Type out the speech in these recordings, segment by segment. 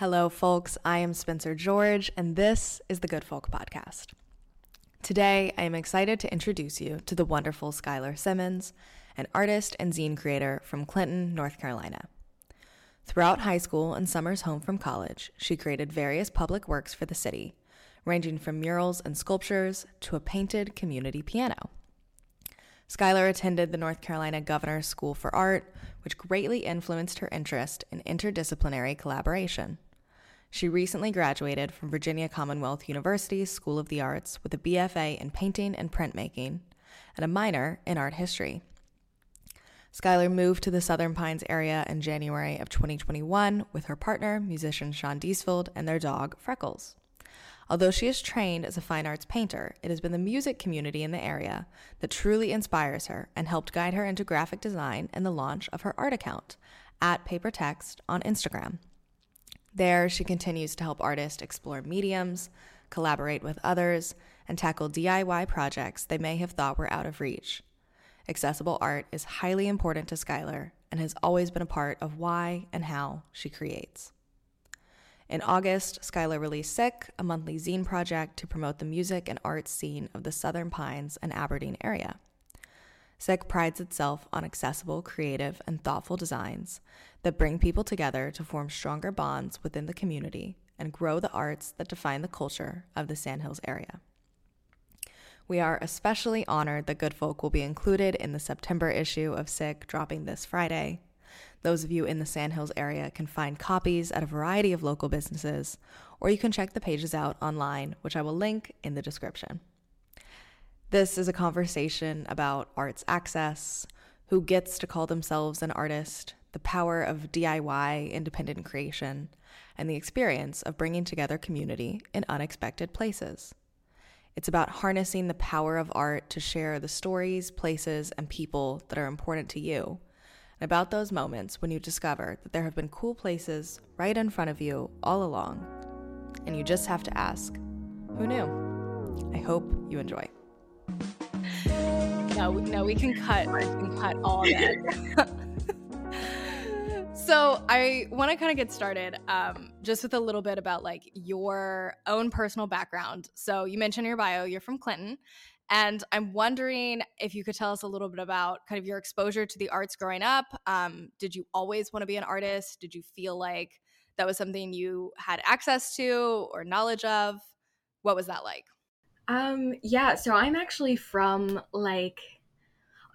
Hello, folks. I am Spencer George, and this is the Good Folk Podcast. Today, I am excited to introduce you to the wonderful Skylar Simmons, an artist and zine creator from Clinton, North Carolina. Throughout high school and summers home from college, she created various public works for the city, ranging from murals and sculptures to a painted community piano. Skylar attended the North Carolina Governor's School for Art, which greatly influenced her interest in interdisciplinary collaboration. She recently graduated from Virginia Commonwealth University's School of the Arts with a BFA in painting and printmaking and a minor in art history. Skylar moved to the Southern Pines area in January of 2021 with her partner, musician Sean Diesfeld, and their dog, Freckles. Although she is trained as a fine arts painter, it has been the music community in the area that truly inspires her and helped guide her into graphic design and the launch of her art account at Paper Text on Instagram. There, she continues to help artists explore mediums, collaborate with others, and tackle DIY projects they may have thought were out of reach. Accessible art is highly important to Skylar and has always been a part of why and how she creates. In August, Skylar released Sick, a monthly zine project to promote the music and arts scene of the Southern Pines and Aberdeen area. Sick prides itself on accessible, creative, and thoughtful designs that bring people together to form stronger bonds within the community and grow the arts that define the culture of the Sandhills area. We are especially honored that Good Folk will be included in the September issue of Sick dropping this Friday. Those of you in the Sandhills area can find copies at a variety of local businesses, or you can check the pages out online, which I will link in the description. This is a conversation about arts access, who gets to call themselves an artist, the power of DIY independent creation, and the experience of bringing together community in unexpected places. It's about harnessing the power of art to share the stories, places, and people that are important to you and about those moments when you discover that there have been cool places right in front of you all along, and you just have to ask, who knew? I hope you enjoy. No, no, we can cut. We can cut all that. so I want to kind of get started, um, just with a little bit about like your own personal background. So you mentioned in your bio you're from Clinton, and I'm wondering if you could tell us a little bit about kind of your exposure to the arts growing up. Um, did you always want to be an artist? Did you feel like that was something you had access to or knowledge of? What was that like? Um, yeah, so I'm actually from like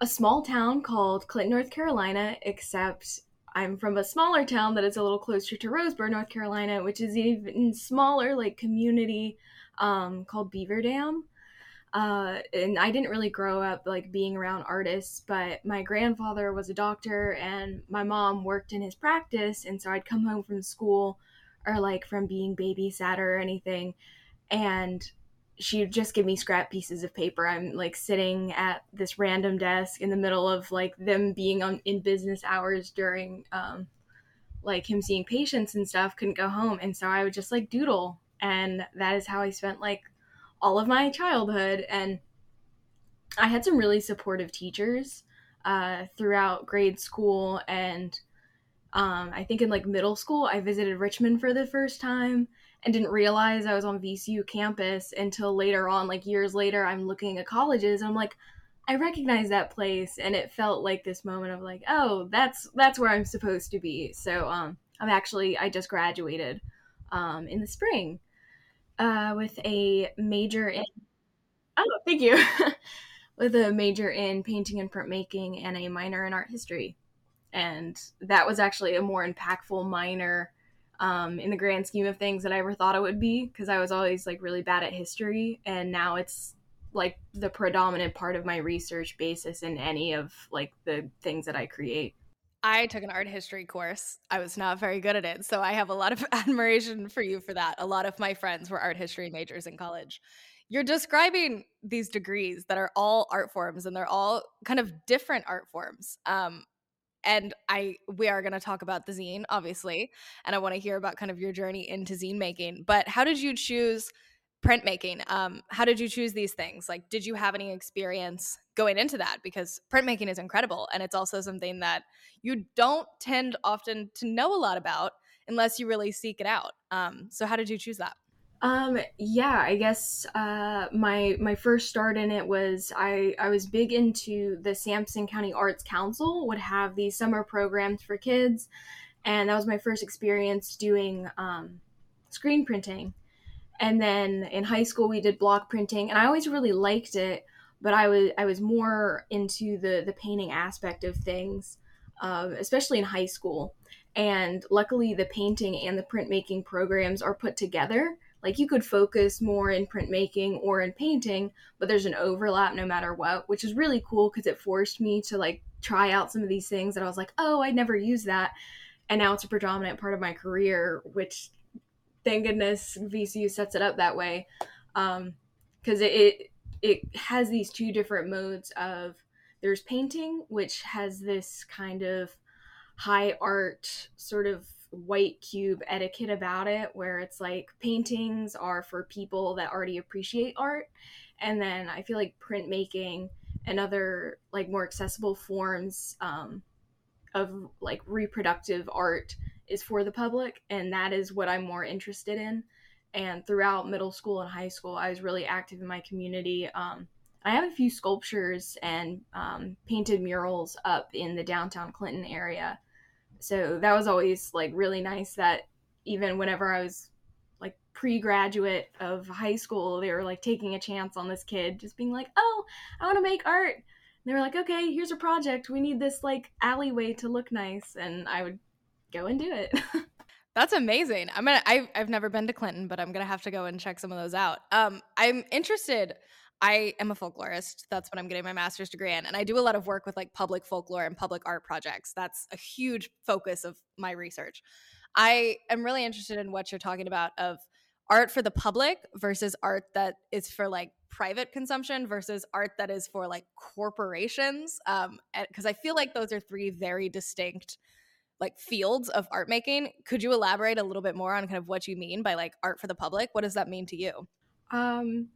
a small town called Clinton, North Carolina, except I'm from a smaller town that is a little closer to Roseboro, North Carolina, which is even smaller, like community um, called Beaver Dam. Uh, and I didn't really grow up like being around artists, but my grandfather was a doctor and my mom worked in his practice. And so I'd come home from school or like from being babysat or anything. And she'd just give me scrap pieces of paper. I'm like sitting at this random desk in the middle of like them being on in business hours during um, like him seeing patients and stuff, couldn't go home. And so I would just like doodle. And that is how I spent like all of my childhood. And I had some really supportive teachers uh, throughout grade school. And um, I think in like middle school, I visited Richmond for the first time and didn't realize I was on VCU campus until later on, like years later, I'm looking at colleges. And I'm like, I recognize that place, and it felt like this moment of like, oh, that's that's where I'm supposed to be. So um, I'm actually I just graduated um, in the spring, uh, with a major in. Oh, thank you. with a major in painting and printmaking and a minor in art history. And that was actually a more impactful minor um, in the grand scheme of things that I ever thought it would be because I was always like really bad at history. And now it's like the predominant part of my research basis in any of like the things that I create. I took an art history course. I was not very good at it. So I have a lot of admiration for you for that. A lot of my friends were art history majors in college. You're describing these degrees that are all art forms and they're all kind of different art forms. Um, and I we are going to talk about the zine obviously and I want to hear about kind of your journey into zine making. But how did you choose printmaking? Um, how did you choose these things? Like did you have any experience going into that because printmaking is incredible and it's also something that you don't tend often to know a lot about unless you really seek it out. Um, so how did you choose that? Um, yeah, I guess uh, my my first start in it was I I was big into the Sampson County Arts Council would have these summer programs for kids, and that was my first experience doing um, screen printing. And then in high school we did block printing, and I always really liked it, but I was I was more into the the painting aspect of things, uh, especially in high school. And luckily, the painting and the printmaking programs are put together like you could focus more in printmaking or in painting but there's an overlap no matter what which is really cool because it forced me to like try out some of these things that i was like oh I'd never use that. And now it's a predominant part of my career which thank goodness vcu sets it up that way um because it, it it has these two different modes of there's painting which has this kind of high art sort of white cube etiquette about it where it's like paintings are for people that already appreciate art. And then i feel like printmaking and other like more accessible forms um, of like reproductive art is for the public and that is what i'm more interested in. And throughout middle school and high school i was really active in my community. Um, i have a few sculptures and um, painted murals up in the downtown clinton area so that was always like really nice that even whenever I was like pre-graduate of high school, they were like taking a chance on this kid, just being like, "Oh, I want to make art." And they were like, "Okay, here's a project. We need this like alleyway to look nice," and I would go and do it. That's amazing. I'm gonna. I've, I've never been to Clinton, but I'm gonna have to go and check some of those out. Um, I'm interested. I am a folklorist. That's what I'm getting my master's degree in. And I do a lot of work with like public folklore and public art projects. That's a huge focus of my research. I am really interested in what you're talking about of art for the public versus art that is for like private consumption versus art that is for like corporations. Um, because I feel like those are three very distinct like fields of art making. Could you elaborate a little bit more on kind of what you mean by like art for the public? What does that mean to you? Um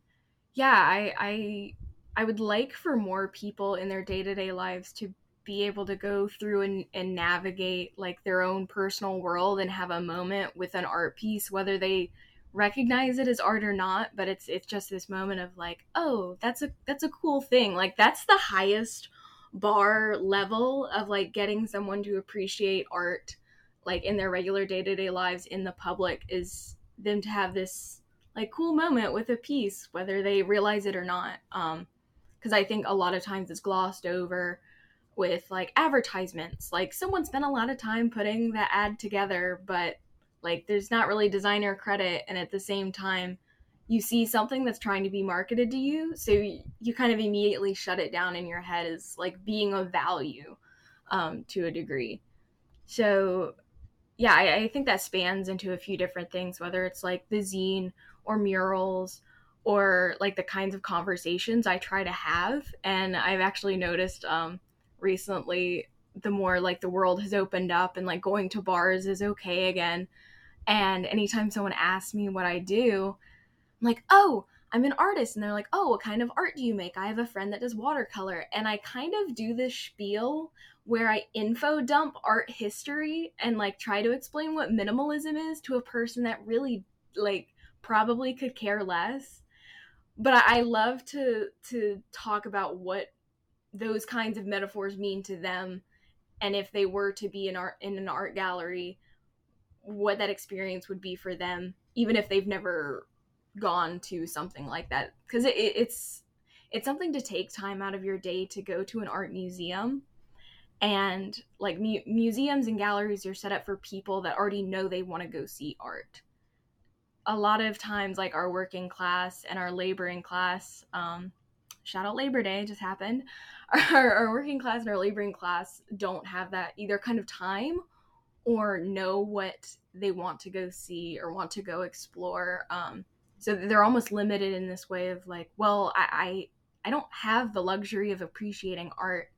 yeah, I I I would like for more people in their day-to-day lives to be able to go through and, and navigate like their own personal world and have a moment with an art piece, whether they recognize it as art or not, but it's it's just this moment of like, oh, that's a that's a cool thing. Like that's the highest bar level of like getting someone to appreciate art like in their regular day-to-day lives in the public is them to have this like cool moment with a piece, whether they realize it or not. Um, because I think a lot of times it's glossed over with like advertisements. Like someone spent a lot of time putting the ad together, but like there's not really designer credit, and at the same time, you see something that's trying to be marketed to you, so you, you kind of immediately shut it down in your head as like being of value um, to a degree. So yeah, I, I think that spans into a few different things, whether it's like the zine or murals or like the kinds of conversations I try to have. And I've actually noticed um, recently the more like the world has opened up and like going to bars is okay again. And anytime someone asks me what I do, I'm like, oh, I'm an artist. And they're like, oh, what kind of art do you make? I have a friend that does watercolor. And I kind of do this spiel where I info dump art history and like try to explain what minimalism is to a person that really like probably could care less. But I love to to talk about what those kinds of metaphors mean to them. And if they were to be in art in an art gallery what that experience would be for them even if they've never gone to something like that. Because it, it's it's something to take time out of your day to go to an art museum. And like mu- museums and galleries are set up for people that already know they want to go see art a lot of times like our working class and our laboring class um, shout out labor day just happened. Our, our working class and our laboring class don't have that either kind of time or know what they want to go see or want to go explore um, so they're almost limited in this way of like well I, I i don't have the luxury of appreciating art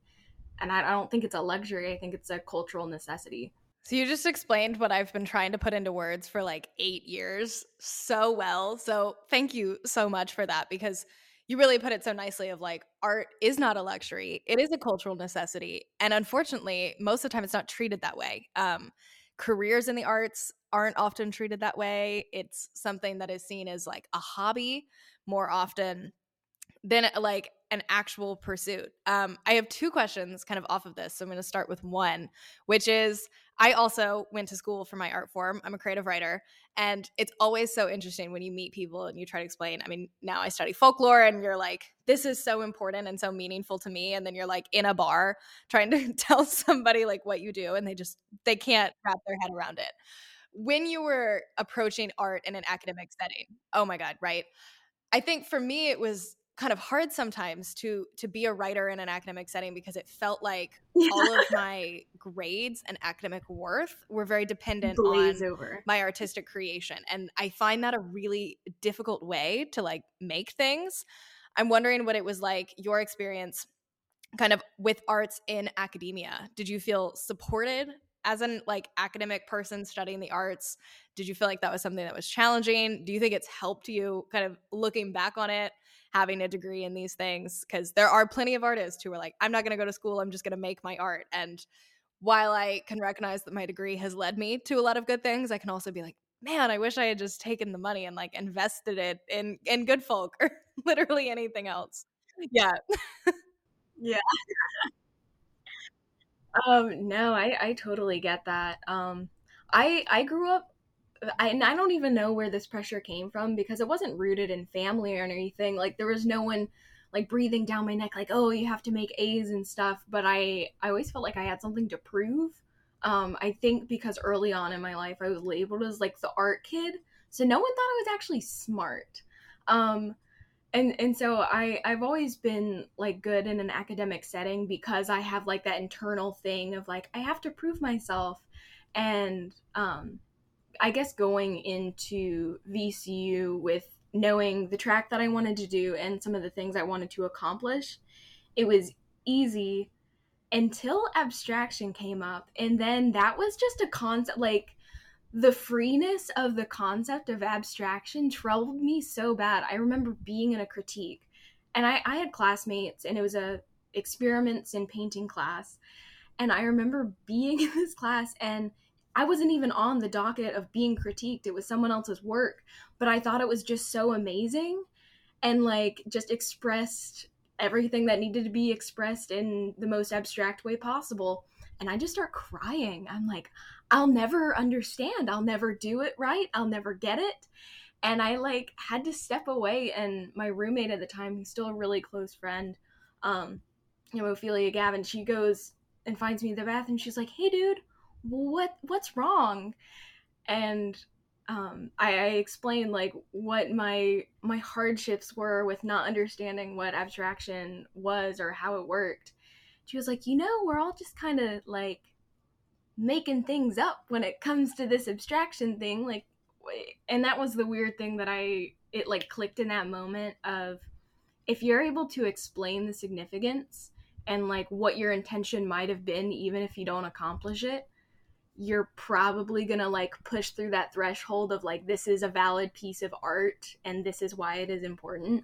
and I, I don't think it's a luxury i think it's a cultural necessity so you just explained what I've been trying to put into words for like 8 years so well. So thank you so much for that because you really put it so nicely of like art is not a luxury. It is a cultural necessity. And unfortunately, most of the time it's not treated that way. Um, careers in the arts aren't often treated that way. It's something that is seen as like a hobby more often than like an actual pursuit. Um, I have two questions kind of off of this. So I'm going to start with one, which is I also went to school for my art form. I'm a creative writer. And it's always so interesting when you meet people and you try to explain. I mean, now I study folklore and you're like, this is so important and so meaningful to me. And then you're like in a bar trying to tell somebody like what you do and they just, they can't wrap their head around it. When you were approaching art in an academic setting, oh my God, right? I think for me, it was kind of hard sometimes to to be a writer in an academic setting because it felt like yeah. all of my grades and academic worth were very dependent Blaze on over. my artistic creation. And i find that a really difficult way to like make things. I'm wondering what it was like your experience kind of with arts in academia. Did you feel supported as an like academic person studying the arts? Did you feel like that was something that was challenging? Do you think it's helped you kind of looking back on it having a degree in these things because there are plenty of artists who are like, I'm not going to go to school, I'm just going to make my art. And while I can recognize that my degree has led me to a lot of good things, I can also be like, man, I wish I had just taken the money and like invested it in in good folk or literally anything else. Yeah. yeah. um no, I I totally get that. Um I I grew up I, and I don't even know where this pressure came from because it wasn't rooted in family or anything. Like there was no one like breathing down my neck like, "Oh, you have to make A's and stuff." But I I always felt like I had something to prove. Um, I think because early on in my life I was labeled as like the art kid, so no one thought I was actually smart. Um, and and so I I've always been like good in an academic setting because I have like that internal thing of like I have to prove myself, and um, I guess going into VCU with knowing the track that I wanted to do and some of the things I wanted to accomplish, it was easy until abstraction came up. And then that was just a concept like the freeness of the concept of abstraction troubled me so bad. I remember being in a critique and I, I had classmates and it was a experiments in painting class. And I remember being in this class and I wasn't even on the docket of being critiqued. It was someone else's work, but I thought it was just so amazing and like just expressed everything that needed to be expressed in the most abstract way possible. And I just start crying. I'm like, I'll never understand. I'll never do it right. I'll never get it. And I like had to step away and my roommate at the time, he's still a really close friend, um, you know, Ophelia Gavin, she goes and finds me in the bath and She's like, Hey dude, what what's wrong? And um, I, I explained like what my my hardships were with not understanding what abstraction was or how it worked. She was like you know we're all just kind of like making things up when it comes to this abstraction thing like and that was the weird thing that i it like clicked in that moment of if you're able to explain the significance and like what your intention might have been even if you don't accomplish it you're probably gonna like push through that threshold of like this is a valid piece of art and this is why it is important.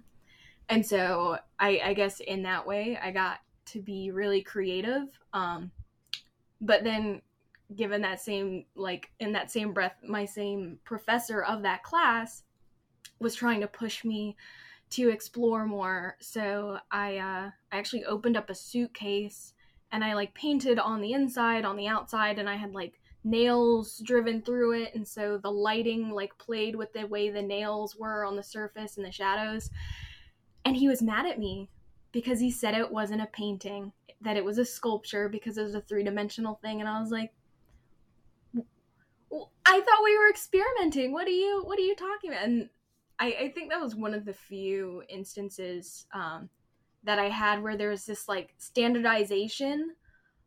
And so i i guess in that way i got to be really creative um but then given that same like in that same breath my same professor of that class was trying to push me to explore more. So i uh i actually opened up a suitcase and I like painted on the inside, on the outside, and I had like nails driven through it, and so the lighting like played with the way the nails were on the surface and the shadows. And he was mad at me because he said it wasn't a painting, that it was a sculpture because it was a three dimensional thing, and I was like, I thought we were experimenting. What are you What are you talking about? And I, I think that was one of the few instances um, that I had where there was this like standardization,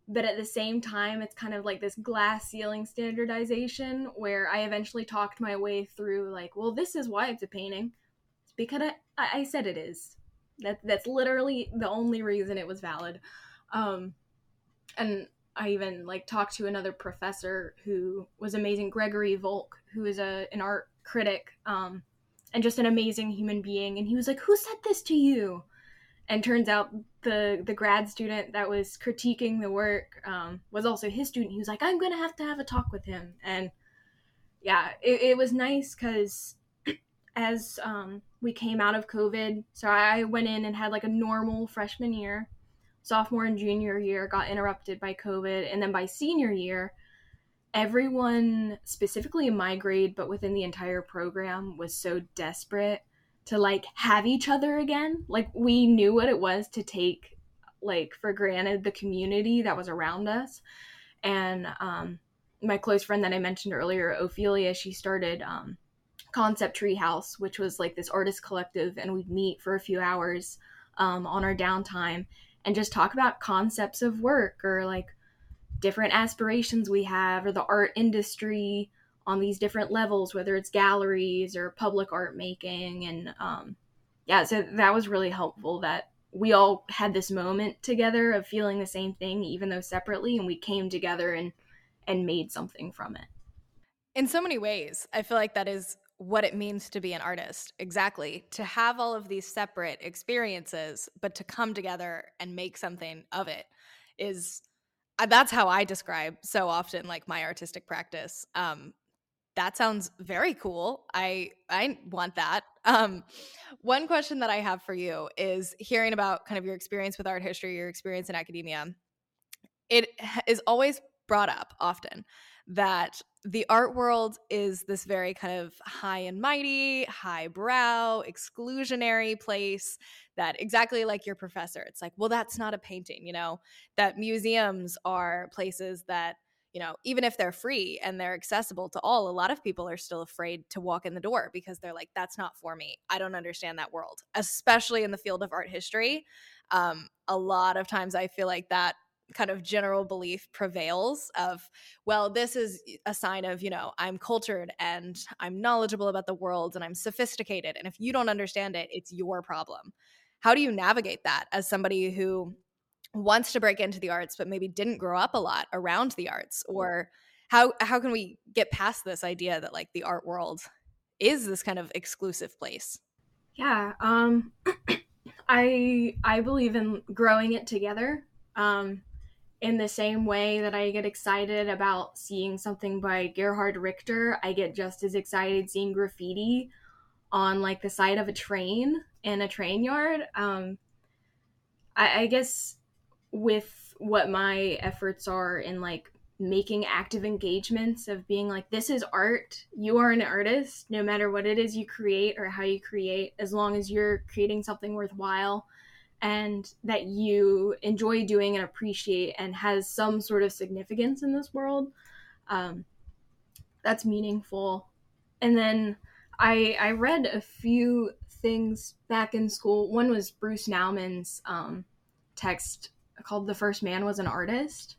but at the same time, it's kind of like this glass ceiling standardization where I eventually talked my way through like, well, this is why it's a painting. It's because I, I said it is. That that's literally the only reason it was valid. Um, and I even like talked to another professor who was amazing, Gregory Volk, who is a an art critic, um, and just an amazing human being. And he was like, "Who said this to you?" and turns out the the grad student that was critiquing the work um, was also his student. He was like, "I'm gonna have to have a talk with him," and yeah, it, it was nice because as um, we came out of COVID, so I went in and had like a normal freshman year. Sophomore and junior year got interrupted by COVID, and then by senior year, everyone, specifically in my grade, but within the entire program, was so desperate to like have each other again. Like we knew what it was to take like for granted the community that was around us, and um, my close friend that I mentioned earlier, Ophelia, she started um, Concept Treehouse, which was like this artist collective, and we'd meet for a few hours um, on our downtime and just talk about concepts of work or like different aspirations we have or the art industry on these different levels, whether it's galleries or public art making. And um, yeah, so that was really helpful that we all had this moment together of feeling the same thing, even though separately, and we came together and and made something from it. In so many ways, I feel like that is what it means to be an artist. Exactly. To have all of these separate experiences, but to come together and make something of it is uh, that's how I describe so often like my artistic practice. Um, that sounds very cool. I I want that. Um, one question that I have for you is hearing about kind of your experience with art history, your experience in academia. It is always brought up often that the art world is this very kind of high and mighty, highbrow, exclusionary place that exactly like your professor, it's like, well, that's not a painting, you know, that museums are places that, you know, even if they're free and they're accessible to all, a lot of people are still afraid to walk in the door because they're like, that's not for me. I don't understand that world, especially in the field of art history. Um, a lot of times I feel like that kind of general belief prevails of well this is a sign of you know i'm cultured and i'm knowledgeable about the world and i'm sophisticated and if you don't understand it it's your problem how do you navigate that as somebody who wants to break into the arts but maybe didn't grow up a lot around the arts or how how can we get past this idea that like the art world is this kind of exclusive place yeah um i i believe in growing it together um in the same way that I get excited about seeing something by Gerhard Richter, I get just as excited seeing graffiti on like the side of a train in a train yard. Um, I, I guess with what my efforts are in like making active engagements of being like this is art. You are an artist. No matter what it is you create or how you create as long as you're creating something worthwhile and that you enjoy doing and appreciate and has some sort of significance in this world um, that's meaningful. And then i i read a few things back in school. One was bruce nauman's um, text called the first man was an artist.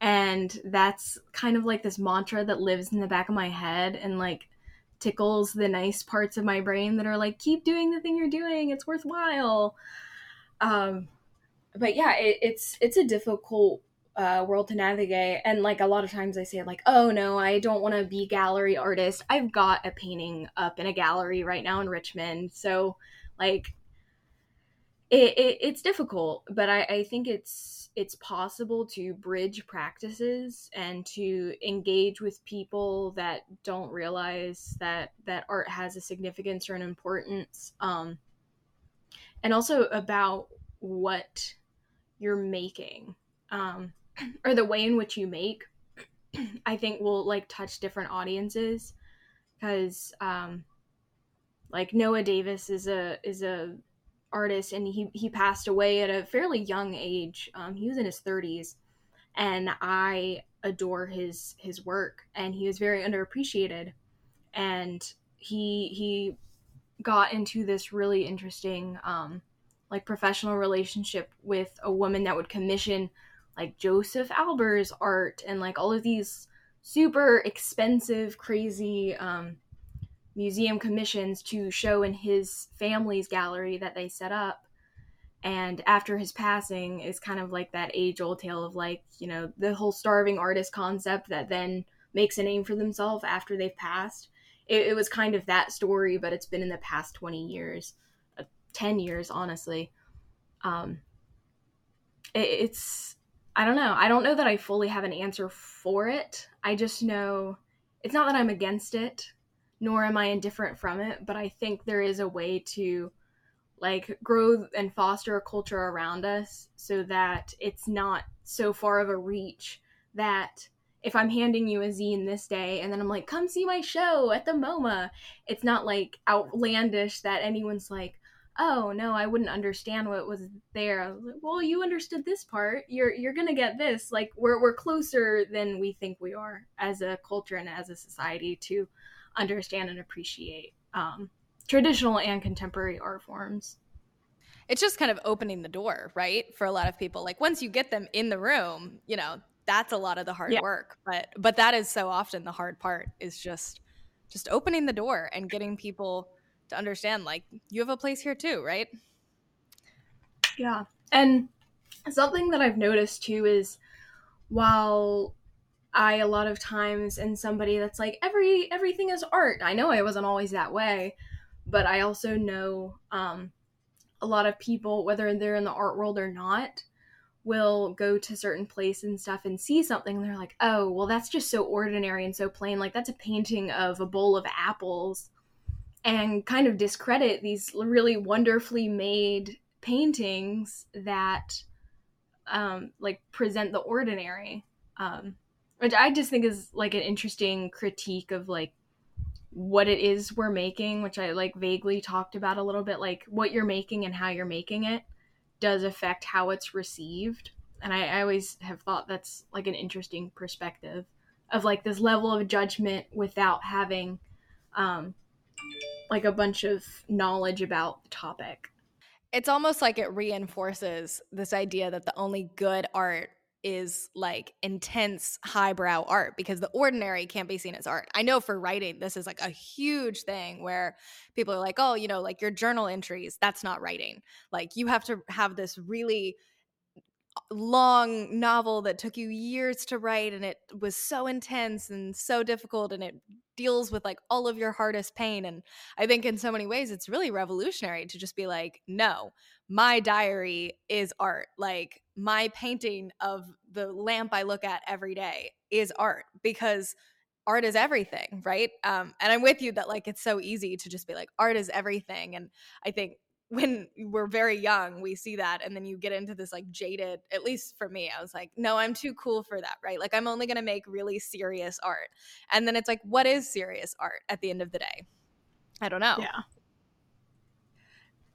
And that's kind of like this mantra that lives in the back of my head and like tickles the nice parts of my brain that are like keep doing the thing you're doing. It's worthwhile. Um, but yeah, it, it's it's a difficult uh, world to navigate, and like a lot of times I say like, oh no, I don't want to be gallery artist. I've got a painting up in a gallery right now in Richmond, so like it, it, it's difficult but I, I think it's it's possible to bridge practices and to engage with people that don't realize that that art has a significance or an importance um, and also about what you're making um, or the way in which you make i think will like touch different audiences because um, like noah davis is a is a artist and he he passed away at a fairly young age. Um, he was in his 30s and i adore his his work and he was very underappreciated. And he he got into this really interesting um, like professional relationship with a woman that would commission like Josef Albers art and like all of these super expensive, crazy um, museum commissions to show in his family's gallery that they set up. And after his passing is kind of like that age old tale of like, you know, the whole starving artist concept that then makes a name for themselves after they've passed it, it was kind of that story, but it's been in the past 20 years, uh, 10 years, honestly. Um, it, it's, I don't know. I don't know that I fully have an answer for it. I just know it's not that I'm against it, nor am I indifferent from it, but I think there is a way to like grow and foster a culture around us so that it's not so far of a reach that if I'm handing you a zine this day and then I'm like, come see my show at the MoMA, it's not like outlandish that anyone's like, oh no, I wouldn't understand what was there. Like, well, you understood this part. You're you're gonna get this. Like we're we're closer than we think we are as a culture and as a society to understand and appreciate um, traditional and contemporary art forms. It's just kind of opening the door, right? For a lot of people. Like once you get them in the room, you know, that's a lot of the hard yeah. work. But but that is so often the hard part is just just opening the door and getting people to understand like you have a place here too, right? Yeah. And something that I've noticed too is while I a lot of times am somebody that's like every everything is art. I know I wasn't always that way, but I also know um, a lot of people, whether they're in the art world or not, will go to certain place and stuff and see something and they're like, oh, well, that's just so ordinary and so plain. Like that's a painting of a bowl of apples, and kind of discredit these really wonderfully made paintings that um, like present the ordinary. Um, which I just think is like an interesting critique of like what it is we're making, which I like vaguely talked about a little bit, like what you're making and how you're making it does affect how it's received. And I, I always have thought that's like an interesting perspective of like this level of judgment without having um, like a bunch of knowledge about the topic. It's almost like it reinforces this idea that the only good art is like intense highbrow art because the ordinary can't be seen as art. I know for writing, this is like a huge thing where people are like, oh, you know, like your journal entries, that's not writing. Like you have to have this really uh, long novel that took you years to write and it was so intense and so difficult and it deals with like all of your hardest pain and i think in so many ways it's really revolutionary to just be like no my diary is art like my painting of the lamp i look at every day is art because art is everything right um and i'm with you that like it's so easy to just be like art is everything and i think when we're very young, we see that. And then you get into this like jaded, at least for me, I was like, no, I'm too cool for that, right? Like, I'm only going to make really serious art. And then it's like, what is serious art at the end of the day? I don't know. Yeah.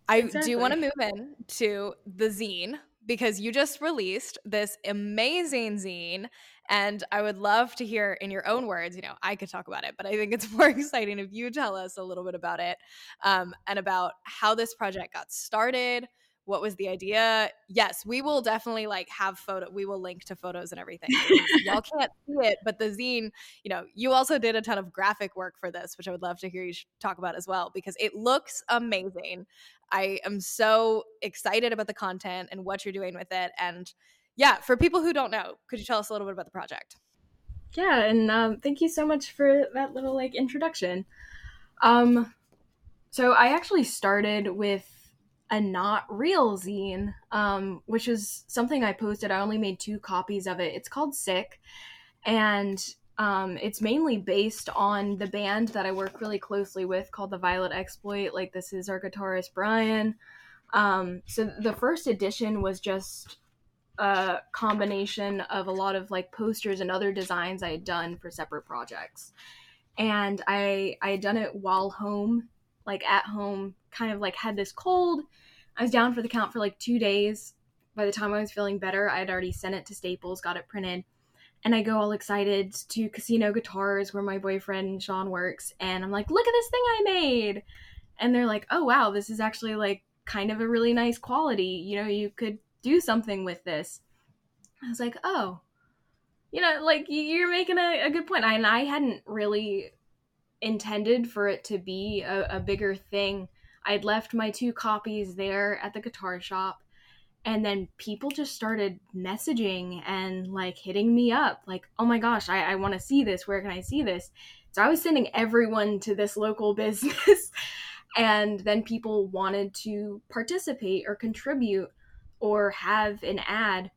I exactly. do want to move in to the zine because you just released this amazing zine and I would love to hear in your own words, you know, I could talk about it, but I think it's more exciting if you tell us a little bit about it um, and about how this project got started. What was the idea? Yes, we will definitely like have photo. We will link to photos and everything. Y'all can't see it, but the zine, you know, you also did a ton of graphic work for this, which I would love to hear you talk about as well because it looks amazing. I am so excited about the content and what you're doing with it. And yeah, for people who don't know, could you tell us a little bit about the project? Yeah, and um, thank you so much for that little like introduction. Um, so I actually started with a not real zine, um, which is something I posted. I only made two copies of it. It's called Sick, and um, it's mainly based on the band that I work really closely with called the Violet Exploit. Like this is our guitarist Brian. Um, so the first edition was just a combination of a lot of like posters and other designs I had done for separate projects. And I I had done it while home, like at home, kind of like had this cold. I was down for the count for like two days. By the time I was feeling better, I had already sent it to Staples, got it printed. And I go all excited to Casino Guitars, where my boyfriend Sean works, and I'm like, look at this thing I made. And they're like, oh wow, this is actually like kind of a really nice quality. You know, you could do something with this. I was like, oh, you know, like you're making a, a good point. I, and I hadn't really intended for it to be a, a bigger thing. I'd left my two copies there at the guitar shop and then people just started messaging and like hitting me up like oh my gosh i, I want to see this where can i see this? So i was sending everyone to this local business. And then people wanted to participate or contribute or have an ad.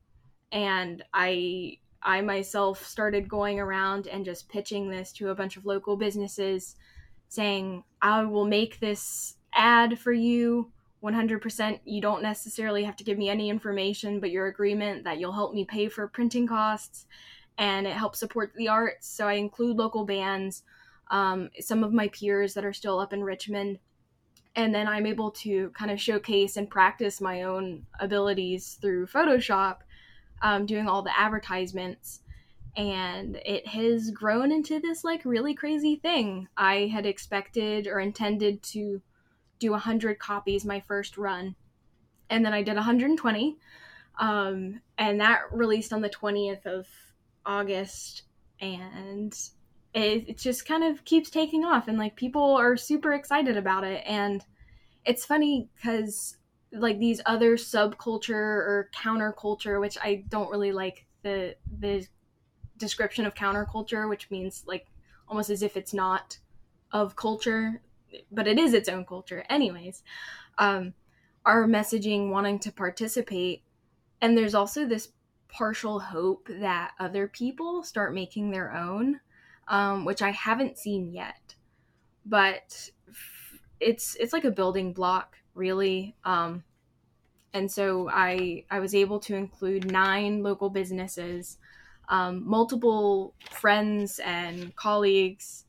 And i I myself started going around and just pitching this to a bunch of local businesses saying, I will make this ad for you 100%. You don't necessarily have to give me any information, but your agreement that you'll help me pay for printing costs and it helps support the arts. So I include local bands, um, some of my peers that are still up in Richmond. And then I'm able to kind of showcase and practice my own abilities through Photoshop, um, doing all the advertisements. And it has grown into this like really crazy thing. I had expected or intended to do 100 copies my first run. And then I did 120. Um, and that released on the 20th of August. And it, it just kind of keeps taking off. And like people are super excited about it. And it's funny because like these other subculture or counterculture, which I don't really like the the description of counterculture, which means like almost as if it's not of culture but it is its own culture anyways um, are messaging wanting to participate. And there's also this partial hope that other people start making their own um, which i haven't seen yet. But it's it's like a building block really. Um, and so i i was able to include nine local businesses um, multiple friends and colleagues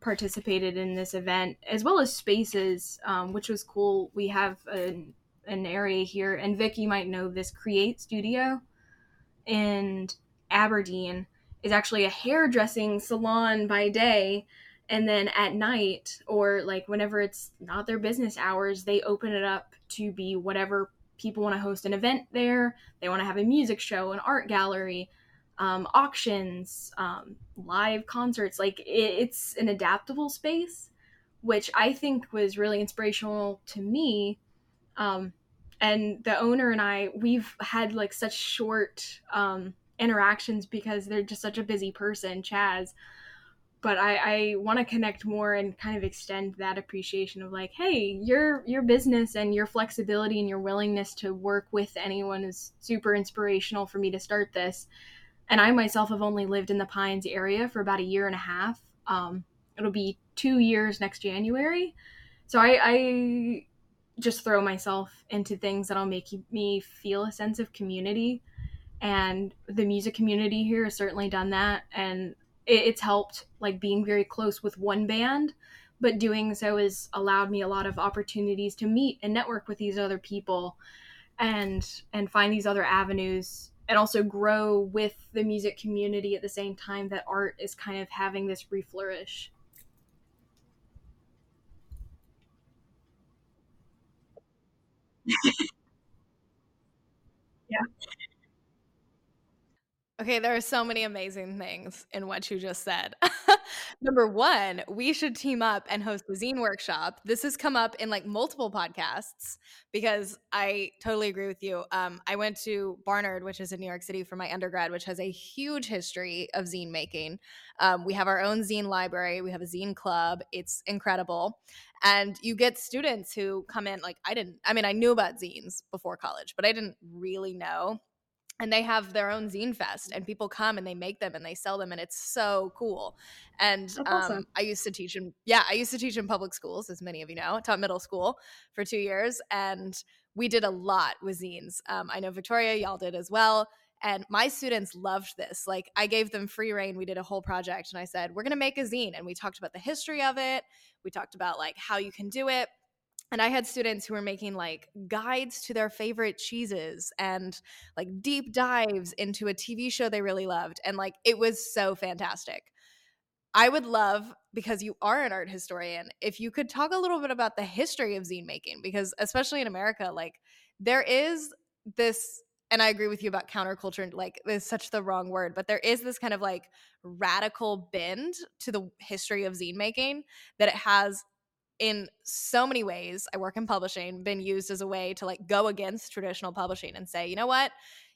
participated in this event, as well as spaces, um, which was cool. We have an, an area here, and Vic, you might know this Create Studio in Aberdeen is actually a hairdressing salon by day. And then at night, or like whenever it's not their business hours, they open it up to be whatever people want to host an event there. They want to have a music show, an art gallery, um, auctions, um, live concerts. Like it, it's an adaptable space, which I think was really inspirational to me. Um, and the owner and I, we've had like such short um, interactions because they're just such a busy person, Chaz. But I, I want to connect more and kind of extend that appreciation of like, hey, your your business and your flexibility and your willingness to work with anyone is super inspirational for me to start this and I myself have only lived in the Pines area for about a year and a half. Um, it'll be two years next January. So I, I just throw myself into things that'll make me feel a sense of community. And the music community here has certainly done that. And it, it's helped like being very close with one band, but doing so has allowed me a lot of opportunities to meet and network with these other people and and find these other avenues and also grow with the music community at the same time that art is kind of having this reflourish. Okay, there are so many amazing things in what you just said. Number one, we should team up and host a zine workshop. This has come up in like multiple podcasts because I totally agree with you. Um, I went to Barnard, which is in New York City, for my undergrad, which has a huge history of zine making. Um, we have our own zine library, we have a zine club. It's incredible. And you get students who come in, like, I didn't, I mean, I knew about zines before college, but I didn't really know and they have their own zine fest and people come and they make them and they sell them and it's so cool. And um, awesome. i used to teach in yeah i used to teach in public schools as many of you know I taught middle school for two years and we did a lot with zines. Um, i know victoria y'all did as well and my students loved this. Like i gave them free reign we did a whole project and i said we're going to make a zine and we talked about the history of it. We talked about like how you can do it and I had students who were making like guides to their favorite cheeses and like deep dives into a TV show they really loved. And like it was so fantastic. I would love, because you are an art historian, if you could talk a little bit about the history of zine making, because especially in America, like there is this, and I agree with you about counterculture, like is such the wrong word, but there is this kind of like radical bend to the history of zine making that it has in so many ways i work in publishing been used as a way to like go against traditional publishing and say you know what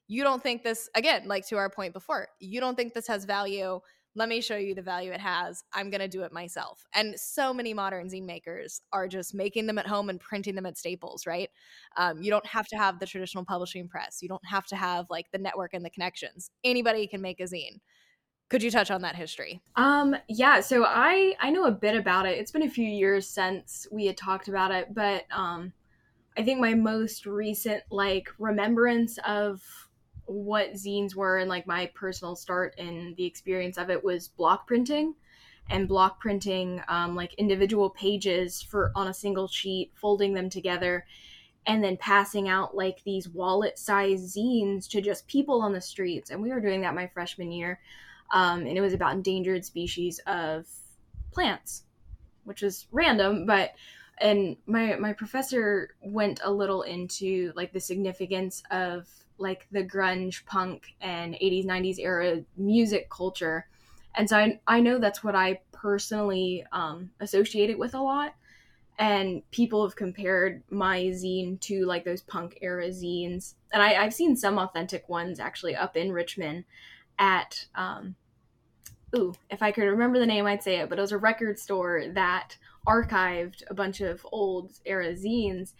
you don't think this again like to our point before you don't think this has value let me show you the value it has. I'm going to do it myself. And so many modern zine makers are just making them at home and printing them at Staples, right? Um, you don't have to have the traditional publishing press. You don't have to have like the network and the connections. Anybody can make a zine. Could you touch on that history? Um, yeah, so I I know a bit about it. It's been a few years since we had talked about it, but um I think my most recent like remembrance of what zines were and like my personal start in the experience of it was block printing and block printing um, like individual pages for on a single sheet folding them together and then passing out like these wallet size zines to just people on the streets and we were doing that my freshman year um, and it was about endangered species of plants which was random but and my my professor went a little into like the significance of like the grunge punk and 80s 90s era music culture. And so i, I know that's what i personally um, associate it with a lot. And people have compared my zine to like those punk era zines. And I, i've seen some authentic ones actually up in richmond at um, ooh if i could remember the name i'd say it but it was a record store that archived a bunch of old era zines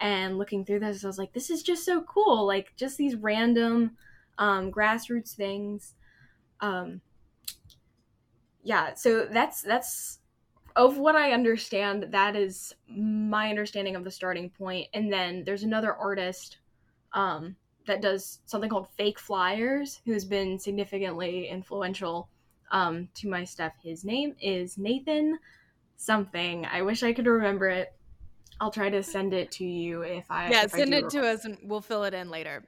and looking through this i was like this is just so cool like just these random um, grassroots things um, yeah so that's that's of what i understand that is my understanding of the starting point. and then there's another artist um, that does something called fake flyers who's been significantly influential um, to my stuff his name is nathan something i wish i could remember it I'll try to send it to you if I yeah if send I it to us and we'll fill it in later.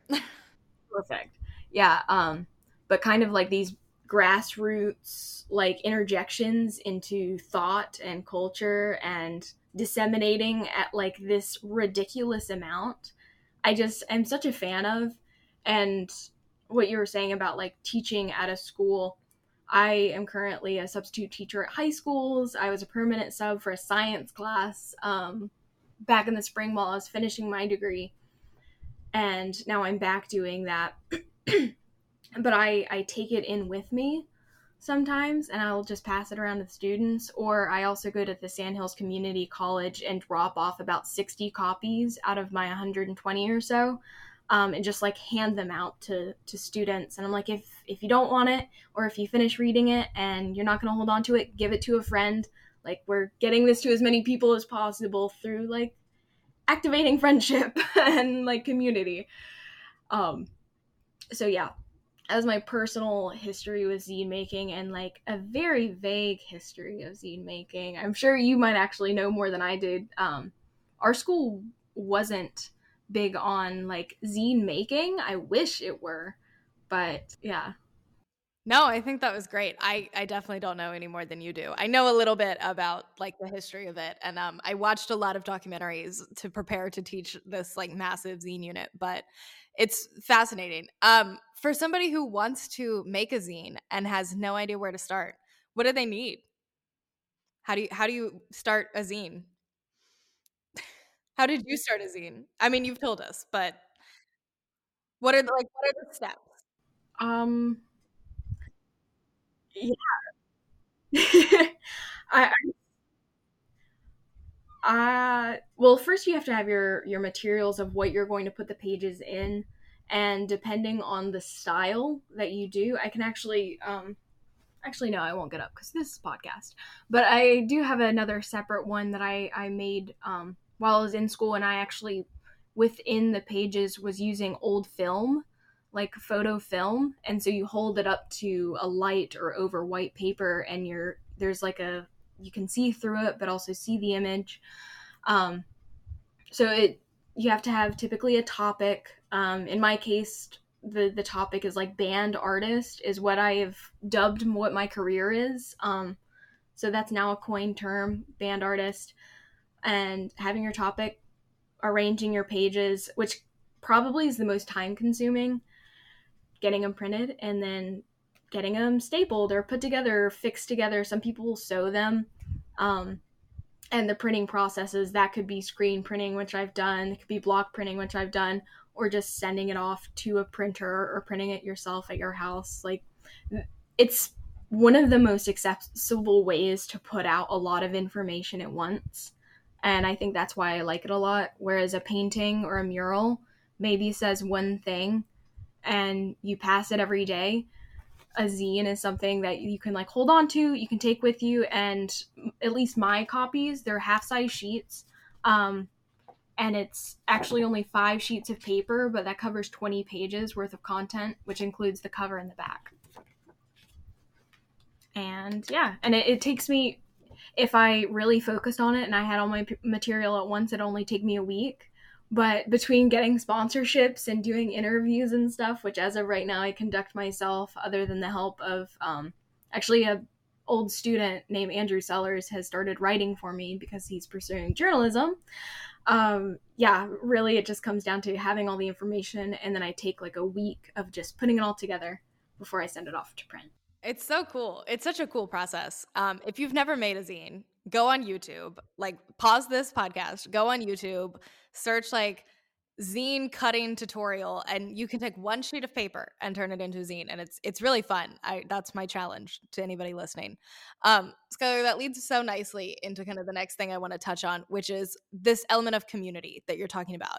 Perfect. Yeah. Um, but kind of like these grassroots like interjections into thought and culture and disseminating at like this ridiculous amount. I just am such a fan of, and what you were saying about like teaching at a school. I am currently a substitute teacher at high schools. I was a permanent sub for a science class. Um, back in the spring while I was finishing my degree. And now I'm back doing that. but I, I take it in with me sometimes and I'll just pass it around to the students. Or I also go to the Sandhills Community College and drop off about 60 copies out of my 120 or so. Um, and just like hand them out to, to students. And I'm like, if, if you don't want it, or if you finish reading it and you're not going to hold on to it, give it to a friend. Like we're getting this to as many people as possible through like activating friendship and like community. Um so yeah. As my personal history with zine making and like a very vague history of zine making. I'm sure you might actually know more than i did. Um our school wasn't big on like zine making i wish it were but yeah no, I think that was great. I, I definitely don't know any more than you do. I know a little bit about like the history of it, and um, I watched a lot of documentaries to prepare to teach this like massive zine unit. But it's fascinating. Um, for somebody who wants to make a zine and has no idea where to start, what do they need? How do you how do you start a zine? How did you start a zine? I mean, you've told us, but what are the like what are the steps? Um yeah. I, I uh, well, first you have to have your your materials of what you're going to put the pages in, and depending on the style that you do, I can actually um, actually no, I won't get up because this is podcast. But I do have another separate one that I I made um, while I was in school, and I actually within the pages was using old film like photo film and so you hold it up to a light or over white paper and you're there's like a you can see through it but also see the image. Um, so it you have to have typically a topic. Um, in my case the the topic is like band artist is what i have dubbed what my career is. Um, so that's now a coined term band artist and having your topic arranging your pages which probably is the most time consuming getting them printed and then getting them stapled or put together or fixed together. Some people will sew them. Um, and the printing processes that could be screen printing, which I've done, it could be block printing, which I've done, or just sending it off to a printer or printing it yourself at your house. Like it's one of the most accessible ways to put out a lot of information at once. And I think that's why I like it a lot. Whereas a painting or a mural maybe says one thing and you pass it every day. A zine is something that you can like hold on to, you can take with you, and at least my copies, they're half size sheets. Um, and it's actually only five sheets of paper, but that covers 20 pages worth of content, which includes the cover and the back. And yeah, and it, it takes me, if I really focused on it and I had all my p- material at once, it'd only take me a week. But between getting sponsorships and doing interviews and stuff, which as of right now I conduct myself, other than the help of um, actually a old student named Andrew Sellers has started writing for me because he's pursuing journalism um yeah really it just comes down to having all the information and then i take like a week of just putting it all together before i send it off to print it's so cool. It's such a cool process. Um if you've never made a zine go on youtube like pause this podcast go on youtube search like zine cutting tutorial and you can take one sheet of paper and turn it into a zine and it's it's really fun. I that's my challenge to anybody listening. Um Skylar, that leads so nicely into kind of the next thing i want to touch on which is this element of community that you're talking about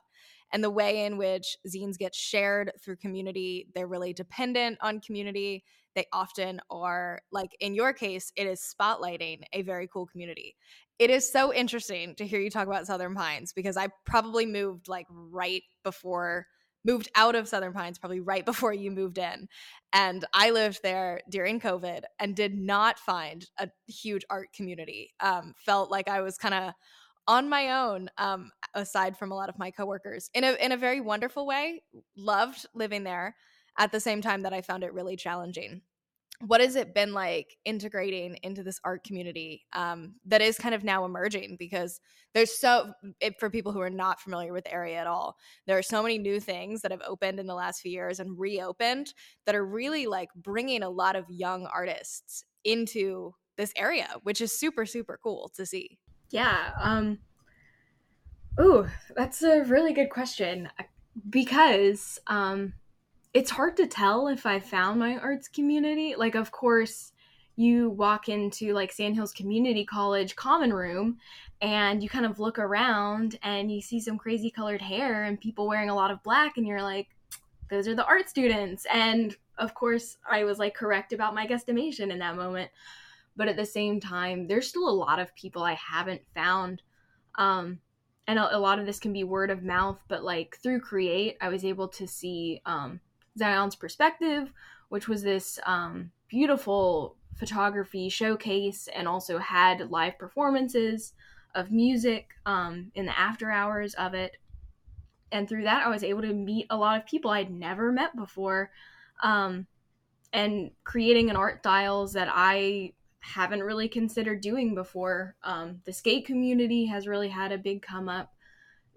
and the way in which zines get shared through community. They're really dependent on community they often are like in your case it is spotlighting a very cool community it is so interesting to hear you talk about Southern Pines because I probably moved like right before moved out of Southern Pines probably right before you moved in. And I lived there during COVID and did not find a huge art community. Um, felt like I was kind of on my own, um, aside from a lot of my coworkers, in a in a very wonderful way. Loved living there. At the same time that I found it really challenging what has it been like integrating into this art community um, that is kind of now emerging? Because there's so it, for people who are not familiar with the area at all there are so many new things that have opened in the last few years and reopened that are really like bringing a lot of young artists into this area which is super super cool to see. Yeah um ooh that's a really good question because um it's hard to tell if I found my arts community. Like, of course, you walk into like Sandhills Community College common room and you kind of look around and you see some crazy colored hair and people wearing a lot of black, and you're like, those are the art students. And of course, I was like correct about my guesstimation in that moment. But at the same time, there's still a lot of people I haven't found. Um, and a, a lot of this can be word of mouth, but like through Create, I was able to see um, Zion's Perspective, which was this um, beautiful photography showcase and also had live performances of music um, in the after hours of it. And through that, I was able to meet a lot of people I'd never met before um, and creating an art styles that I haven't really considered doing before. Um, the skate community has really had a big come up.